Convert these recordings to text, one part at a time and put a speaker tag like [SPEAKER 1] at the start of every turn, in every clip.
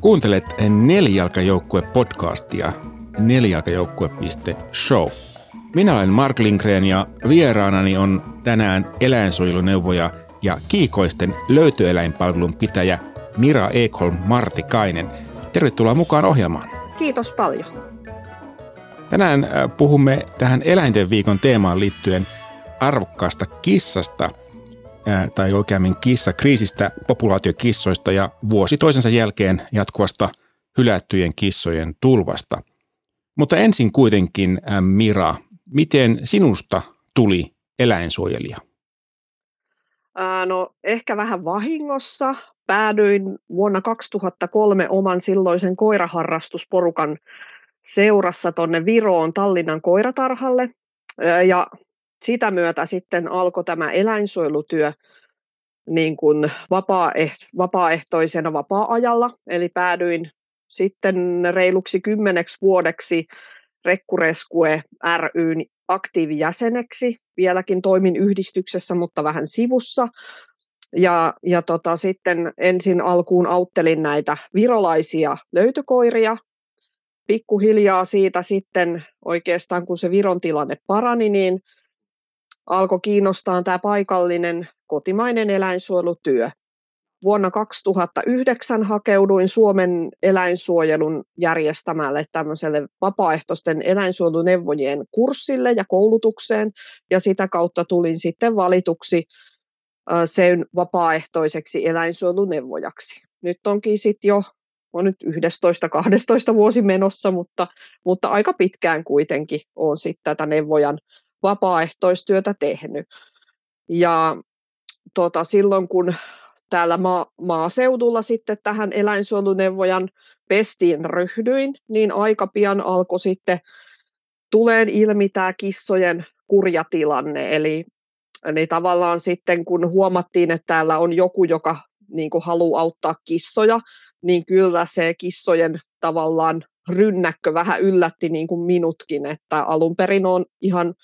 [SPEAKER 1] Kuuntelet Nelijalkajoukkue podcastia nelijalkajoukkue.show. Minä olen Mark Lindgren ja vieraanani on tänään eläinsuojeluneuvoja ja kiikoisten löytöeläinpalvelun pitäjä Mira Ekholm Martikainen. Tervetuloa mukaan ohjelmaan.
[SPEAKER 2] Kiitos paljon.
[SPEAKER 1] Tänään äh, puhumme tähän eläinten viikon teemaan liittyen arvokkaasta kissasta – tai oikeammin kissakriisistä, populaatiokissoista ja vuosi toisensa jälkeen jatkuvasta hylättyjen kissojen tulvasta. Mutta ensin kuitenkin, Mira, miten sinusta tuli eläinsuojelija?
[SPEAKER 2] No ehkä vähän vahingossa. Päädyin vuonna 2003 oman silloisen koiraharrastusporukan seurassa tuonne Viroon Tallinnan koiratarhalle. Ja sitä myötä sitten alkoi tämä eläinsuojelutyö niin kuin vapaaehtoisena vapaa-ajalla, eli päädyin sitten reiluksi kymmeneksi vuodeksi Rekkureskue ryn aktiivijäseneksi. Vieläkin toimin yhdistyksessä, mutta vähän sivussa. Ja, ja tota, sitten ensin alkuun auttelin näitä virolaisia löytökoiria. Pikkuhiljaa siitä sitten oikeastaan, kun se Viron tilanne parani, niin alkoi kiinnostaa tämä paikallinen kotimainen eläinsuojelutyö. Vuonna 2009 hakeuduin Suomen eläinsuojelun järjestämälle tämmöiselle vapaaehtoisten eläinsuojeluneuvojien kurssille ja koulutukseen, ja sitä kautta tulin sitten valituksi sen vapaaehtoiseksi eläinsuojeluneuvojaksi. Nyt onkin sitten jo on nyt 11-12 vuosi menossa, mutta, mutta aika pitkään kuitenkin on sitten tätä neuvojan vapaaehtoistyötä tehnyt. Ja tota, silloin kun täällä maa, maaseudulla sitten tähän eläinsuojeluneuvojan pestiin ryhdyin, niin aika pian alkoi sitten tuleen ilmi tämä kissojen kurja tilanne. Eli, eli tavallaan sitten kun huomattiin, että täällä on joku, joka niin haluaa auttaa kissoja, niin kyllä se kissojen tavallaan rynnäkkö vähän yllätti niin kuin minutkin, että alun perin on ihan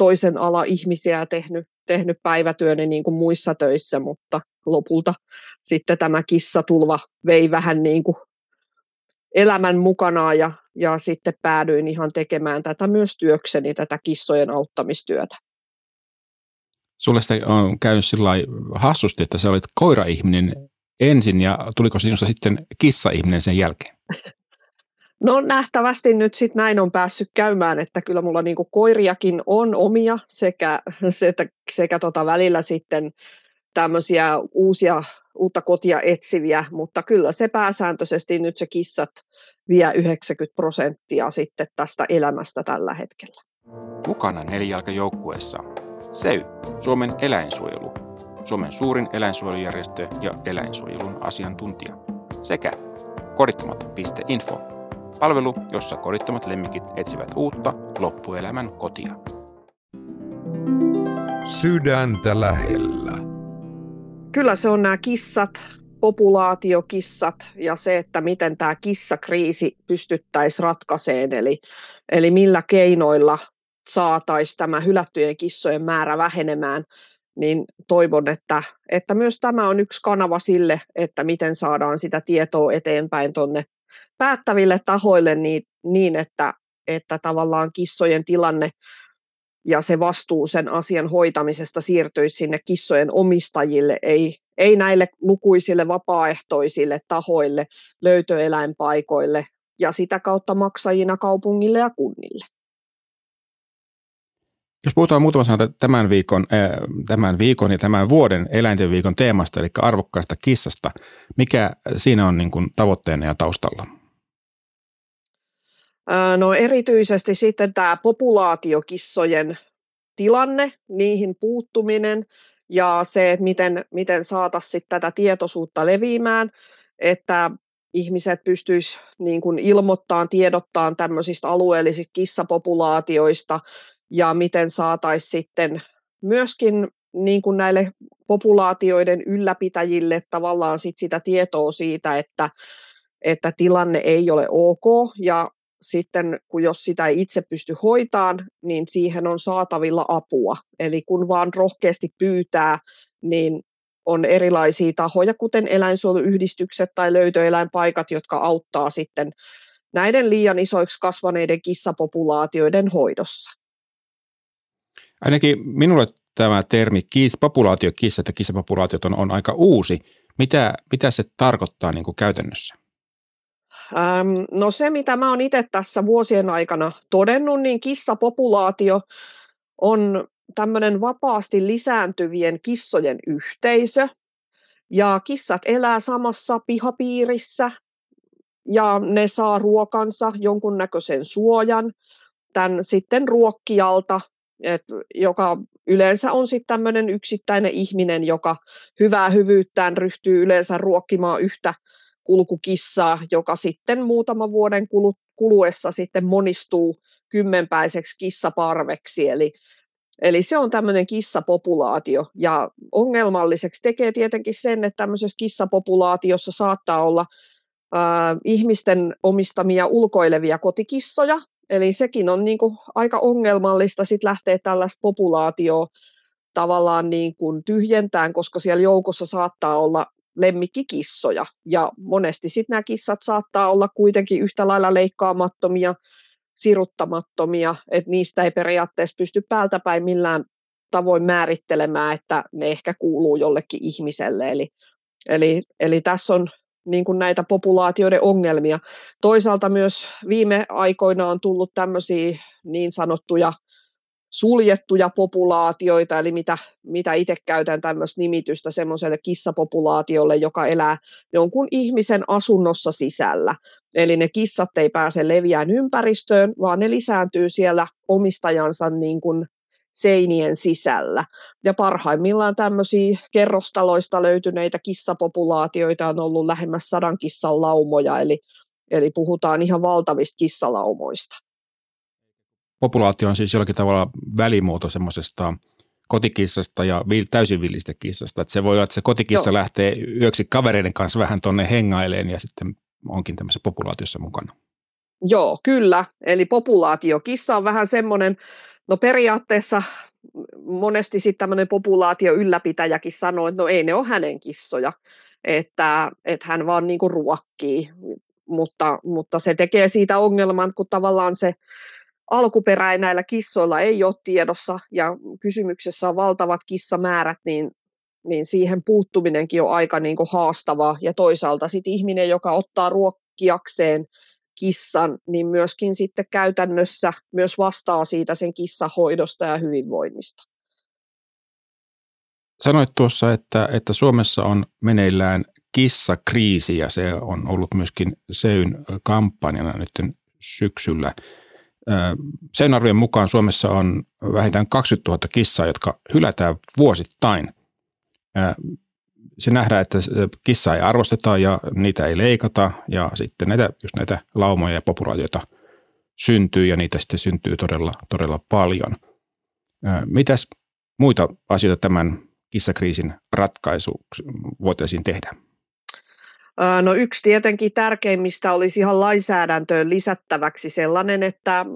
[SPEAKER 2] toisen ala ihmisiä tehnyt, tehnyt päivätyöni niin kuin muissa töissä, mutta lopulta sitten tämä kissatulva vei vähän niin kuin elämän mukana ja, ja sitten päädyin ihan tekemään tätä myös työkseni, tätä kissojen auttamistyötä.
[SPEAKER 1] Sulle sitä on käynyt sillä hassusti, että sä olit koira-ihminen ensin ja tuliko sinusta sitten kissa-ihminen sen jälkeen?
[SPEAKER 2] No nähtävästi nyt sitten näin on päässyt käymään, että kyllä mulla niinku koiriakin on omia sekä, sekä, sekä tota välillä sitten tämmöisiä uusia, uutta kotia etsiviä, mutta kyllä se pääsääntöisesti nyt se kissat vie 90 prosenttia sitten tästä elämästä tällä hetkellä.
[SPEAKER 1] Mukana nelijalkajoukkueessa. SEY, Suomen eläinsuojelu, Suomen suurin eläinsuojelujärjestö ja eläinsuojelun asiantuntija, sekä korittomat.info, Palvelu, jossa kodittomat lemmikit etsivät uutta loppuelämän kotia.
[SPEAKER 3] Sydäntä lähellä.
[SPEAKER 2] Kyllä se on nämä kissat, populaatiokissat ja se, että miten tämä kissakriisi pystyttäisiin ratkaiseen, eli, eli millä keinoilla saataisiin tämä hylättyjen kissojen määrä vähenemään, niin toivon, että, että myös tämä on yksi kanava sille, että miten saadaan sitä tietoa eteenpäin tuonne päättäville tahoille niin, niin että, että tavallaan kissojen tilanne ja se vastuu sen asian hoitamisesta siirtyisi sinne kissojen omistajille, ei, ei näille lukuisille vapaaehtoisille tahoille, löytöeläinpaikoille ja sitä kautta maksajina kaupungille ja kunnille.
[SPEAKER 1] Jos puhutaan muutama sana tämän viikon, tämän viikon ja tämän vuoden eläinten viikon teemasta, eli arvokkaasta kissasta, mikä siinä on niin kuin tavoitteena ja taustalla?
[SPEAKER 2] No erityisesti sitten tämä populaatiokissojen tilanne, niihin puuttuminen ja se, että miten, miten saataisiin tätä tietoisuutta leviämään, että ihmiset pystyisivät niin ilmoittamaan, tiedottaa tämmöisistä alueellisista kissapopulaatioista ja miten saataisiin sitten myöskin niin kuin näille populaatioiden ylläpitäjille tavallaan sit sitä tietoa siitä, että, että tilanne ei ole ok. Ja sitten kun jos sitä ei itse pysty hoitaan, niin siihen on saatavilla apua. Eli kun vaan rohkeasti pyytää, niin on erilaisia tahoja, kuten eläinsuojeluyhdistykset tai löytöeläinpaikat, jotka auttaa sitten näiden liian isoiksi kasvaneiden kissapopulaatioiden hoidossa.
[SPEAKER 1] Ainakin minulle tämä termi kiis, populaatiokissat ja kissapopulaatiot on, on aika uusi. Mitä, mitä se tarkoittaa niin kuin käytännössä?
[SPEAKER 2] Ähm, no se, mitä mä oon itse tässä vuosien aikana todennut, niin kissapopulaatio on tämmöinen vapaasti lisääntyvien kissojen yhteisö. Ja kissat elää samassa pihapiirissä ja ne saa ruokansa jonkunnäköisen suojan tämän sitten ruokkijalta, et, joka yleensä on sitten tämmöinen yksittäinen ihminen, joka hyvää hyvyyttään ryhtyy yleensä ruokkimaan yhtä kulkukissaa, joka sitten muutaman vuoden kuluessa sitten monistuu kymmenpäiseksi kissaparveksi. Eli, eli se on tämmöinen kissapopulaatio. Ja ongelmalliseksi tekee tietenkin sen, että tämmöisessä kissapopulaatiossa saattaa olla äh, ihmisten omistamia ulkoilevia kotikissoja, Eli sekin on niin kuin aika ongelmallista sit lähteä tällaista populaatioa tavallaan niin kuin tyhjentään, koska siellä joukossa saattaa olla lemmikkikissoja. Ja monesti sitten nämä kissat saattaa olla kuitenkin yhtä lailla leikkaamattomia, siruttamattomia, että niistä ei periaatteessa pysty päältä päin millään tavoin määrittelemään, että ne ehkä kuuluu jollekin ihmiselle. Eli, eli, eli tässä on niin kuin näitä populaatioiden ongelmia. Toisaalta myös viime aikoina on tullut tämmöisiä niin sanottuja suljettuja populaatioita, eli mitä, mitä itse käytän tämmöistä nimitystä semmoiselle kissapopulaatiolle, joka elää jonkun ihmisen asunnossa sisällä. Eli ne kissat ei pääse leviään ympäristöön, vaan ne lisääntyy siellä omistajansa niin kuin seinien sisällä. Ja parhaimmillaan tämmöisiä kerrostaloista löytyneitä kissapopulaatioita on ollut lähemmäs sadan kissan laumoja, eli, eli puhutaan ihan valtavista kissalaumoista.
[SPEAKER 1] Populaatio on siis jollakin tavalla välimuoto semmoisesta kotikissasta ja täysin villistä kissasta. Että se voi olla, että se kotikissa Joo. lähtee yöksi kavereiden kanssa vähän tuonne hengaileen ja sitten onkin tämmöisessä populaatiossa mukana.
[SPEAKER 2] Joo, kyllä. Eli populaatio. Kissa on vähän semmoinen No periaatteessa monesti sitten tämmöinen populaatio ylläpitäjäkin sanoo, että no ei ne ole hänen kissoja, että, että hän vaan niinku ruokkii, mutta, mutta se tekee siitä ongelman, kun tavallaan se alkuperä näillä kissoilla ei ole tiedossa ja kysymyksessä on valtavat kissamäärät, niin, niin siihen puuttuminenkin on aika niin kuin haastavaa. Ja toisaalta sitten ihminen, joka ottaa ruokkiakseen kissan, niin myöskin sitten käytännössä myös vastaa siitä sen kissahoidosta ja hyvinvoinnista.
[SPEAKER 1] Sanoit tuossa, että, että Suomessa on meneillään kissakriisi ja se on ollut myöskin SEYn kampanjana nyt syksyllä. Sen arvion mukaan Suomessa on vähintään 20 000 kissaa, jotka hylätään vuosittain se nähdään, että kissa ei arvosteta ja niitä ei leikata ja sitten näitä, just näitä laumoja ja populaatioita syntyy ja niitä sitten syntyy todella, todella paljon. Mitäs muita asioita tämän kissakriisin ratkaisuksi voitaisiin tehdä?
[SPEAKER 2] No yksi tietenkin tärkeimmistä olisi ihan lainsäädäntöön lisättäväksi sellainen, että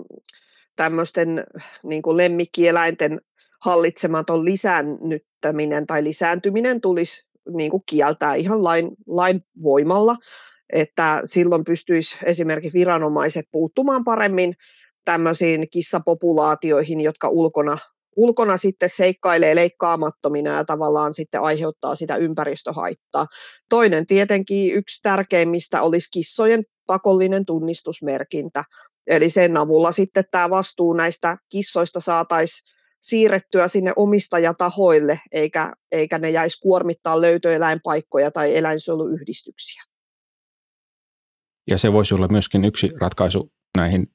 [SPEAKER 2] tämmöisten niin kuin lemmikkieläinten hallitsematon lisäännyttäminen tai lisääntyminen tulisi niin kuin kieltää ihan lain, lain voimalla, että silloin pystyisi esimerkiksi viranomaiset puuttumaan paremmin tämmöisiin kissapopulaatioihin, jotka ulkona, ulkona sitten seikkailee leikkaamattomina ja tavallaan sitten aiheuttaa sitä ympäristöhaittaa. Toinen tietenkin yksi tärkeimmistä olisi kissojen pakollinen tunnistusmerkintä. Eli sen avulla sitten tämä vastuu näistä kissoista saataisiin siirrettyä sinne omistajatahoille, eikä, eikä ne jäisi kuormittaa löytöeläinpaikkoja tai eläinsuojeluyhdistyksiä.
[SPEAKER 1] Ja se voisi olla myöskin yksi ratkaisu näihin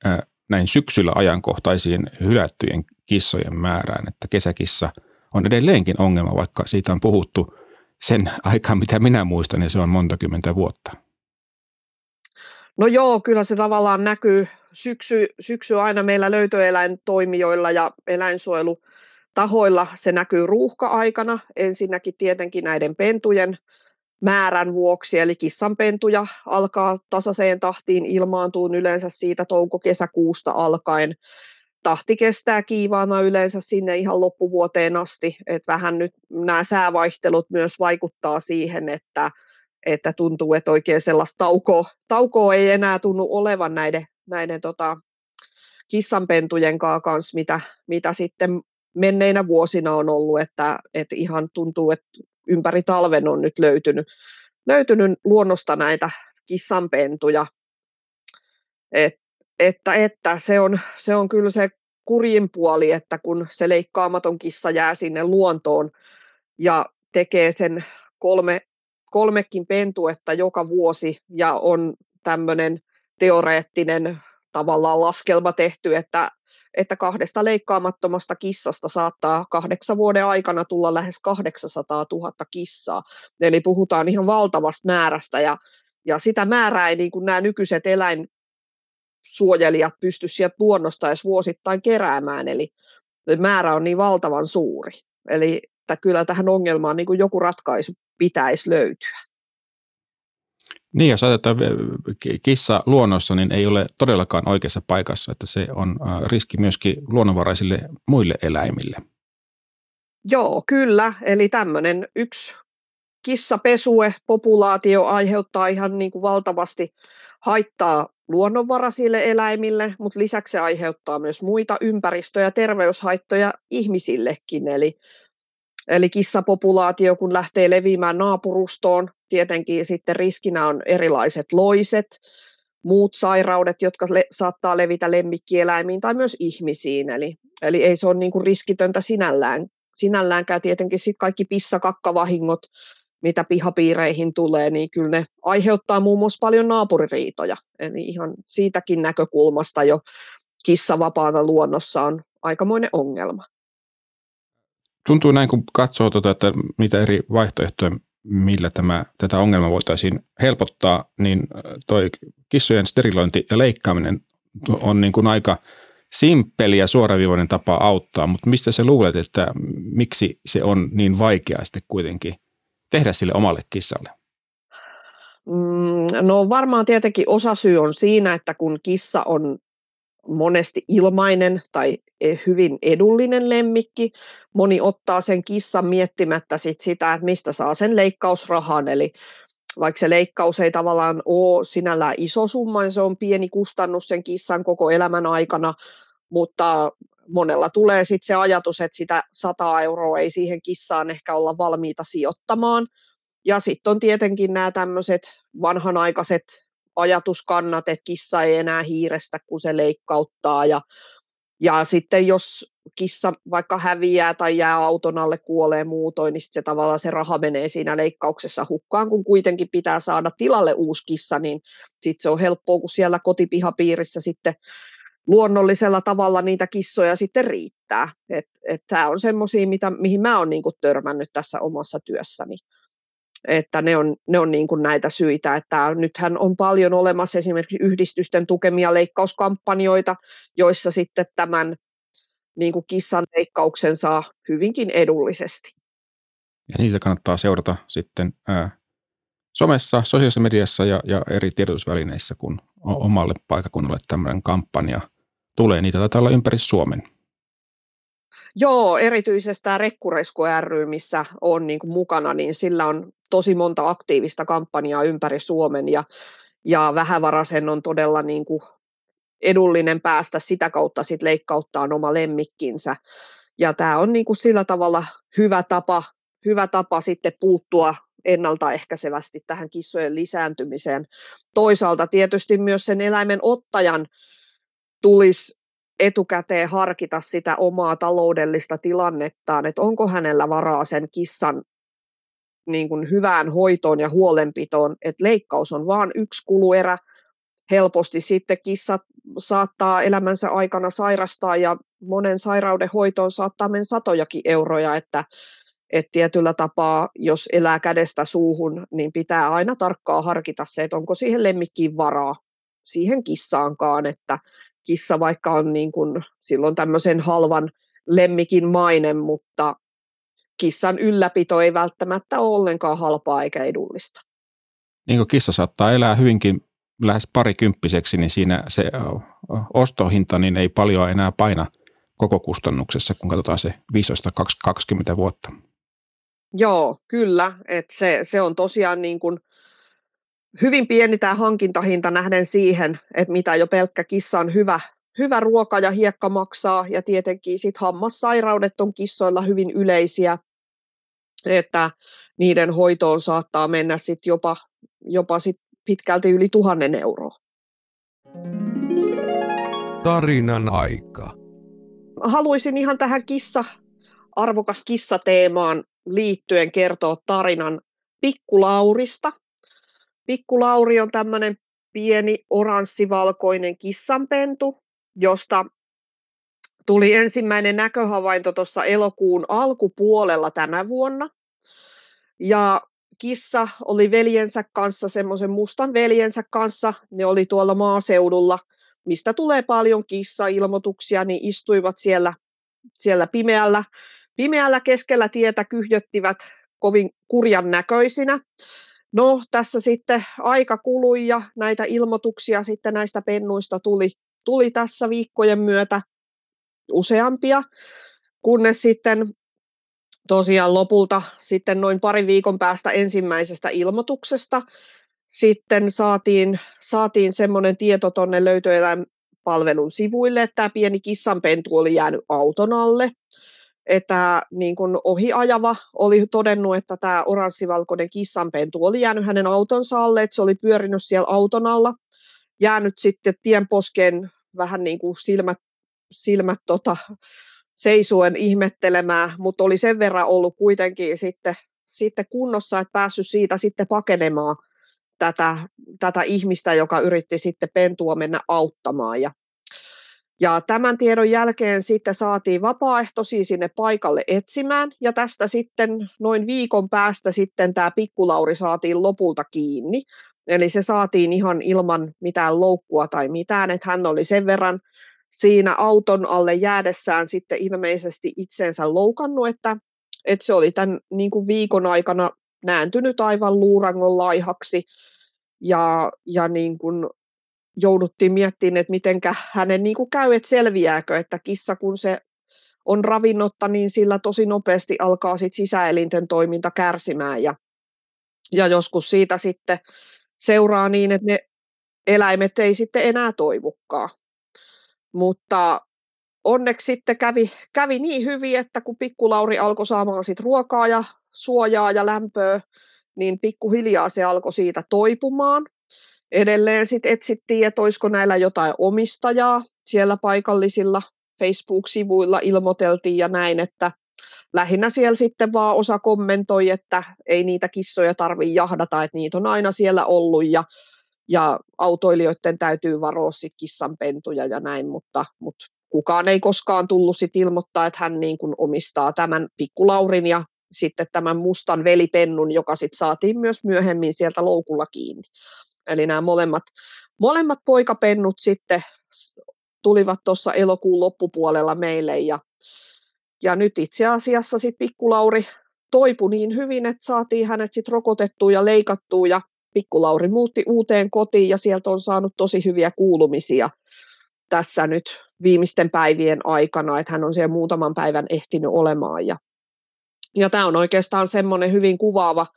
[SPEAKER 1] näin syksyllä ajankohtaisiin hylättyjen kissojen määrään, että kesäkissa on edelleenkin ongelma, vaikka siitä on puhuttu sen aikaa, mitä minä muistan, ja se on monta kymmentä vuotta.
[SPEAKER 2] No joo, kyllä se tavallaan näkyy syksy, syksy aina meillä löytöeläintoimijoilla ja eläinsuojelutahoilla. Se näkyy ruuhka-aikana. Ensinnäkin tietenkin näiden pentujen määrän vuoksi, eli kissanpentuja alkaa tasaiseen tahtiin ilmaantua yleensä siitä touko-kesäkuusta alkaen. tahti kestää kiivaana yleensä sinne ihan loppuvuoteen asti. Et vähän nyt nämä säävaihtelut myös vaikuttaa siihen, että, että tuntuu, että oikein sellaista taukoa, taukoa ei enää tunnu olevan näiden, näiden tota, kissanpentujen kanssa, mitä, mitä sitten menneinä vuosina on ollut, että, että ihan tuntuu, että ympäri talven on nyt löytynyt, löytynyt luonnosta näitä kissanpentuja. Et, että, että se, on, se on kyllä se kurjin puoli, että kun se leikkaamaton kissa jää sinne luontoon ja tekee sen kolme, kolmekin pentuetta joka vuosi ja on tämmöinen teoreettinen tavallaan laskelma tehty, että, että kahdesta leikkaamattomasta kissasta saattaa kahdeksan vuoden aikana tulla lähes 800 000 kissaa. Eli puhutaan ihan valtavasta määrästä ja, ja sitä määrää ei niin kuin nämä nykyiset eläinsuojelijat pysty sieltä luonnosta edes vuosittain keräämään, eli määrä on niin valtavan suuri. Eli että kyllä tähän ongelmaan niin kuin joku ratkaisu pitäisi löytyä.
[SPEAKER 1] Niin, jos ajatellaan kissa luonnossa, niin ei ole todellakaan oikeassa paikassa, että se on riski myöskin luonnonvaraisille muille eläimille.
[SPEAKER 2] Joo, kyllä. Eli tämmöinen yksi kissapesue-populaatio aiheuttaa ihan niin kuin valtavasti haittaa luonnonvaraisille eläimille, mutta lisäksi se aiheuttaa myös muita ympäristö- ja terveyshaittoja ihmisillekin. Eli Eli kissapopulaatio, kun lähtee leviämään naapurustoon, tietenkin sitten riskinä on erilaiset loiset, muut sairaudet, jotka le- saattaa levitä lemmikkieläimiin tai myös ihmisiin. Eli, eli ei se ole niin kuin riskitöntä sinällään. Sinälläänkään tietenkin sitten kaikki pissakakkavahingot, mitä pihapiireihin tulee, niin kyllä ne aiheuttaa muun muassa paljon naapuririitoja. Eli ihan siitäkin näkökulmasta jo kissavapaana luonnossa on aikamoinen ongelma
[SPEAKER 1] tuntuu näin, kun katsoo, tuota, että mitä eri vaihtoehtoja, millä tämä, tätä ongelmaa voitaisiin helpottaa, niin äh, toi kissojen sterilointi ja leikkaaminen on niin kuin aika simppeli ja suoraviivainen tapa auttaa, mutta mistä sä luulet, että miksi se on niin vaikea sitten kuitenkin tehdä sille omalle kissalle?
[SPEAKER 2] Mm, no varmaan tietenkin osa syy on siinä, että kun kissa on monesti ilmainen tai e, hyvin edullinen lemmikki. Moni ottaa sen kissan miettimättä sit sitä, että mistä saa sen leikkausrahan, eli vaikka se leikkaus ei tavallaan ole sinällään iso summa, niin se on pieni kustannus sen kissan koko elämän aikana, mutta monella tulee sitten se ajatus, että sitä 100 euroa ei siihen kissaan ehkä olla valmiita sijoittamaan. Ja sitten on tietenkin nämä tämmöiset vanhanaikaiset ajatuskannat, että kissa ei enää hiirestä, kun se leikkauttaa. Ja, ja sitten jos kissa vaikka häviää tai jää auton alle, kuolee muutoin, niin se tavallaan se raha menee siinä leikkauksessa hukkaan, kun kuitenkin pitää saada tilalle uusi kissa, niin sitten se on helppoa, kun siellä kotipihapiirissä sitten luonnollisella tavalla niitä kissoja sitten riittää. Tämä on semmoisia, mihin mä oon niinku törmännyt tässä omassa työssäni että ne on, ne on niin kuin näitä syitä, että nythän on paljon olemassa esimerkiksi yhdistysten tukemia leikkauskampanjoita, joissa sitten tämän niin kuin kissan leikkauksen saa hyvinkin edullisesti.
[SPEAKER 1] Ja niitä kannattaa seurata sitten ää, somessa, sosiaalisessa mediassa ja, ja eri tiedotusvälineissä, kun omalle paikakunnalle tämmöinen kampanja tulee. Niitä taitaa olla ympäri Suomen.
[SPEAKER 2] Joo, erityisesti tämä Rekkuresku ry, missä on niin kuin mukana, niin sillä on tosi monta aktiivista kampanjaa ympäri Suomen ja, ja vähävaraisen on todella niin kuin edullinen päästä sitä kautta sit leikkauttaa oma lemmikkinsä. Ja tämä on niin kuin sillä tavalla hyvä tapa, hyvä tapa sitten puuttua ennaltaehkäisevästi tähän kissojen lisääntymiseen. Toisaalta tietysti myös sen eläimen ottajan tulisi etukäteen harkita sitä omaa taloudellista tilannettaan, että onko hänellä varaa sen kissan niin kuin hyvään hoitoon ja huolenpitoon, että leikkaus on vain yksi kuluerä. Helposti sitten kissat saattaa elämänsä aikana sairastaa ja monen sairauden hoitoon saattaa mennä satojakin euroja, että, että tietyllä tapaa, jos elää kädestä suuhun, niin pitää aina tarkkaa harkita se, että onko siihen lemmikkiin varaa, siihen kissaankaan, että kissa vaikka on niin kuin silloin tämmöisen halvan lemmikin mainen, mutta kissan ylläpito ei välttämättä ole ollenkaan halpaa eikä edullista.
[SPEAKER 1] Niin kuin kissa saattaa elää hyvinkin lähes parikymppiseksi, niin siinä se ostohinta niin ei paljon enää paina koko kustannuksessa, kun katsotaan se 15-20 vuotta.
[SPEAKER 2] Joo, kyllä. Et se, se on tosiaan niin kuin hyvin pieni tämä hankintahinta nähden siihen, että mitä jo pelkkä kissa on hyvä, hyvä ruoka ja hiekka maksaa. Ja tietenkin sit hammassairaudet on kissoilla hyvin yleisiä, että niiden hoitoon saattaa mennä sit jopa, jopa sit pitkälti yli tuhannen euroa.
[SPEAKER 3] Tarinan aika.
[SPEAKER 2] Haluaisin ihan tähän kissa, arvokas kissateemaan liittyen kertoa tarinan Pikkulaurista. Pikkulauri on tämmöinen pieni oranssivalkoinen kissanpentu, josta tuli ensimmäinen näköhavainto tuossa elokuun alkupuolella tänä vuonna. Ja kissa oli veljensä kanssa, semmoisen mustan veljensä kanssa, ne oli tuolla maaseudulla, mistä tulee paljon kissa-ilmoituksia, niin istuivat siellä, siellä pimeällä, pimeällä keskellä tietä, kyhjöttivät kovin kurjan näköisinä. No tässä sitten aika kului ja näitä ilmoituksia sitten näistä pennuista tuli, tuli tässä viikkojen myötä useampia, kunnes sitten tosiaan lopulta sitten noin parin viikon päästä ensimmäisestä ilmoituksesta sitten saatiin, saatiin semmoinen tieto tuonne löytöeläinpalvelun sivuille, että tämä pieni kissanpentu oli jäänyt auton alle. Että niin kun ohiajava oli todennut, että tämä oranssivalkoinen kissanpentu oli jäänyt hänen autonsa alle, että se oli pyörinyt siellä auton alla, jäänyt sitten tienposkeen vähän niin kuin silmät, silmät tota, seisuen ihmettelemään, mutta oli sen verran ollut kuitenkin sitten, sitten kunnossa, että päässyt siitä sitten pakenemaan tätä, tätä ihmistä, joka yritti sitten pentua mennä auttamaan. Ja, ja tämän tiedon jälkeen sitten saatiin vapaaehtoisia sinne paikalle etsimään, ja tästä sitten noin viikon päästä sitten tämä pikkulauri saatiin lopulta kiinni. Eli se saatiin ihan ilman mitään loukkua tai mitään, että hän oli sen verran siinä auton alle jäädessään sitten ilmeisesti itseensä loukannut, että, että se oli tämän niin kuin viikon aikana nääntynyt aivan luurangon laihaksi ja, ja niin kuin jouduttiin miettimään, että miten hänen niin kuin käy, että selviääkö, että kissa kun se on ravinnotta, niin sillä tosi nopeasti alkaa sit sisäelinten toiminta kärsimään ja, ja joskus siitä sitten seuraa niin, että ne eläimet ei sitten enää toivukaan. Mutta onneksi sitten kävi, kävi niin hyvin, että kun pikkulauri alkoi saamaan sit ruokaa ja suojaa ja lämpöä, niin pikkuhiljaa se alkoi siitä toipumaan. Edelleen sitten etsittiin, että olisiko näillä jotain omistajaa siellä paikallisilla Facebook-sivuilla ilmoiteltiin ja näin, että lähinnä siellä sitten vaan osa kommentoi, että ei niitä kissoja tarvitse jahdata, että niitä on aina siellä ollut ja ja autoilijoiden täytyy varoa sit kissanpentuja ja näin, mutta, mutta kukaan ei koskaan tullut sit ilmoittaa, että hän niin kuin omistaa tämän pikkulaurin ja sitten tämän mustan velipennun, joka sitten saatiin myös myöhemmin sieltä loukulla kiinni. Eli nämä molemmat, molemmat poikapennut sitten tulivat tuossa elokuun loppupuolella meille ja, ja nyt itse asiassa sitten pikkulauri toipui niin hyvin, että saatiin hänet sitten rokotettua ja leikattua ja Pikkulauri muutti uuteen kotiin ja sieltä on saanut tosi hyviä kuulumisia tässä nyt viimeisten päivien aikana, että hän on siellä muutaman päivän ehtinyt olemaan. Ja, ja tämä on oikeastaan semmoinen hyvin kuvaava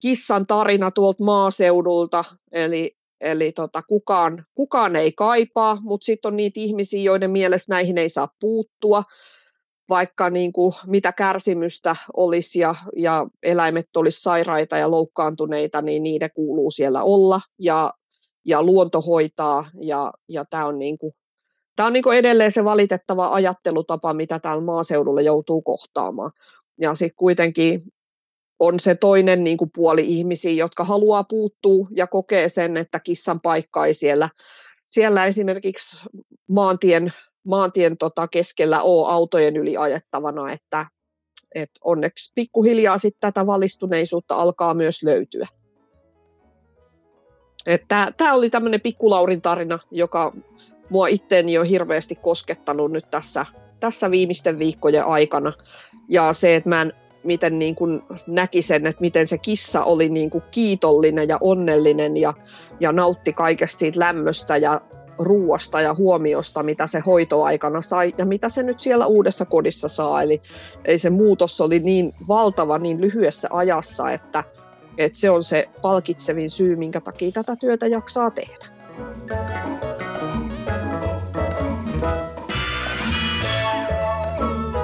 [SPEAKER 2] kissan tarina tuolta maaseudulta, eli, eli tota, kukaan, kukaan ei kaipaa, mutta sitten on niitä ihmisiä, joiden mielestä näihin ei saa puuttua, vaikka niin kuin mitä kärsimystä olisi ja, ja eläimet olisi sairaita ja loukkaantuneita, niin niiden kuuluu siellä olla ja, ja luonto hoitaa. Ja, ja tämä on, niin kuin, tämä on niin kuin edelleen se valitettava ajattelutapa, mitä täällä maaseudulla joutuu kohtaamaan. Ja sitten kuitenkin on se toinen niin kuin puoli ihmisiä, jotka haluaa puuttua ja kokee sen, että kissan paikka ei siellä, siellä esimerkiksi maantien maantien tota keskellä ole autojen yli ajettavana, että et onneksi pikkuhiljaa sitten tätä valistuneisuutta alkaa myös löytyä. Tämä oli tämmöinen pikkulaurin tarina, joka mua itteeni on hirveästi koskettanut nyt tässä, tässä viimeisten viikkojen aikana. Ja se, että mä en miten niin kuin näki sen, että miten se kissa oli niin kuin kiitollinen ja onnellinen ja, ja nautti kaikesta siitä lämmöstä ja ruuasta ja huomiosta, mitä se hoitoaikana sai ja mitä se nyt siellä uudessa kodissa saa. Eli ei se muutos oli niin valtava niin lyhyessä ajassa, että, että se on se palkitsevin syy, minkä takia tätä työtä jaksaa tehdä.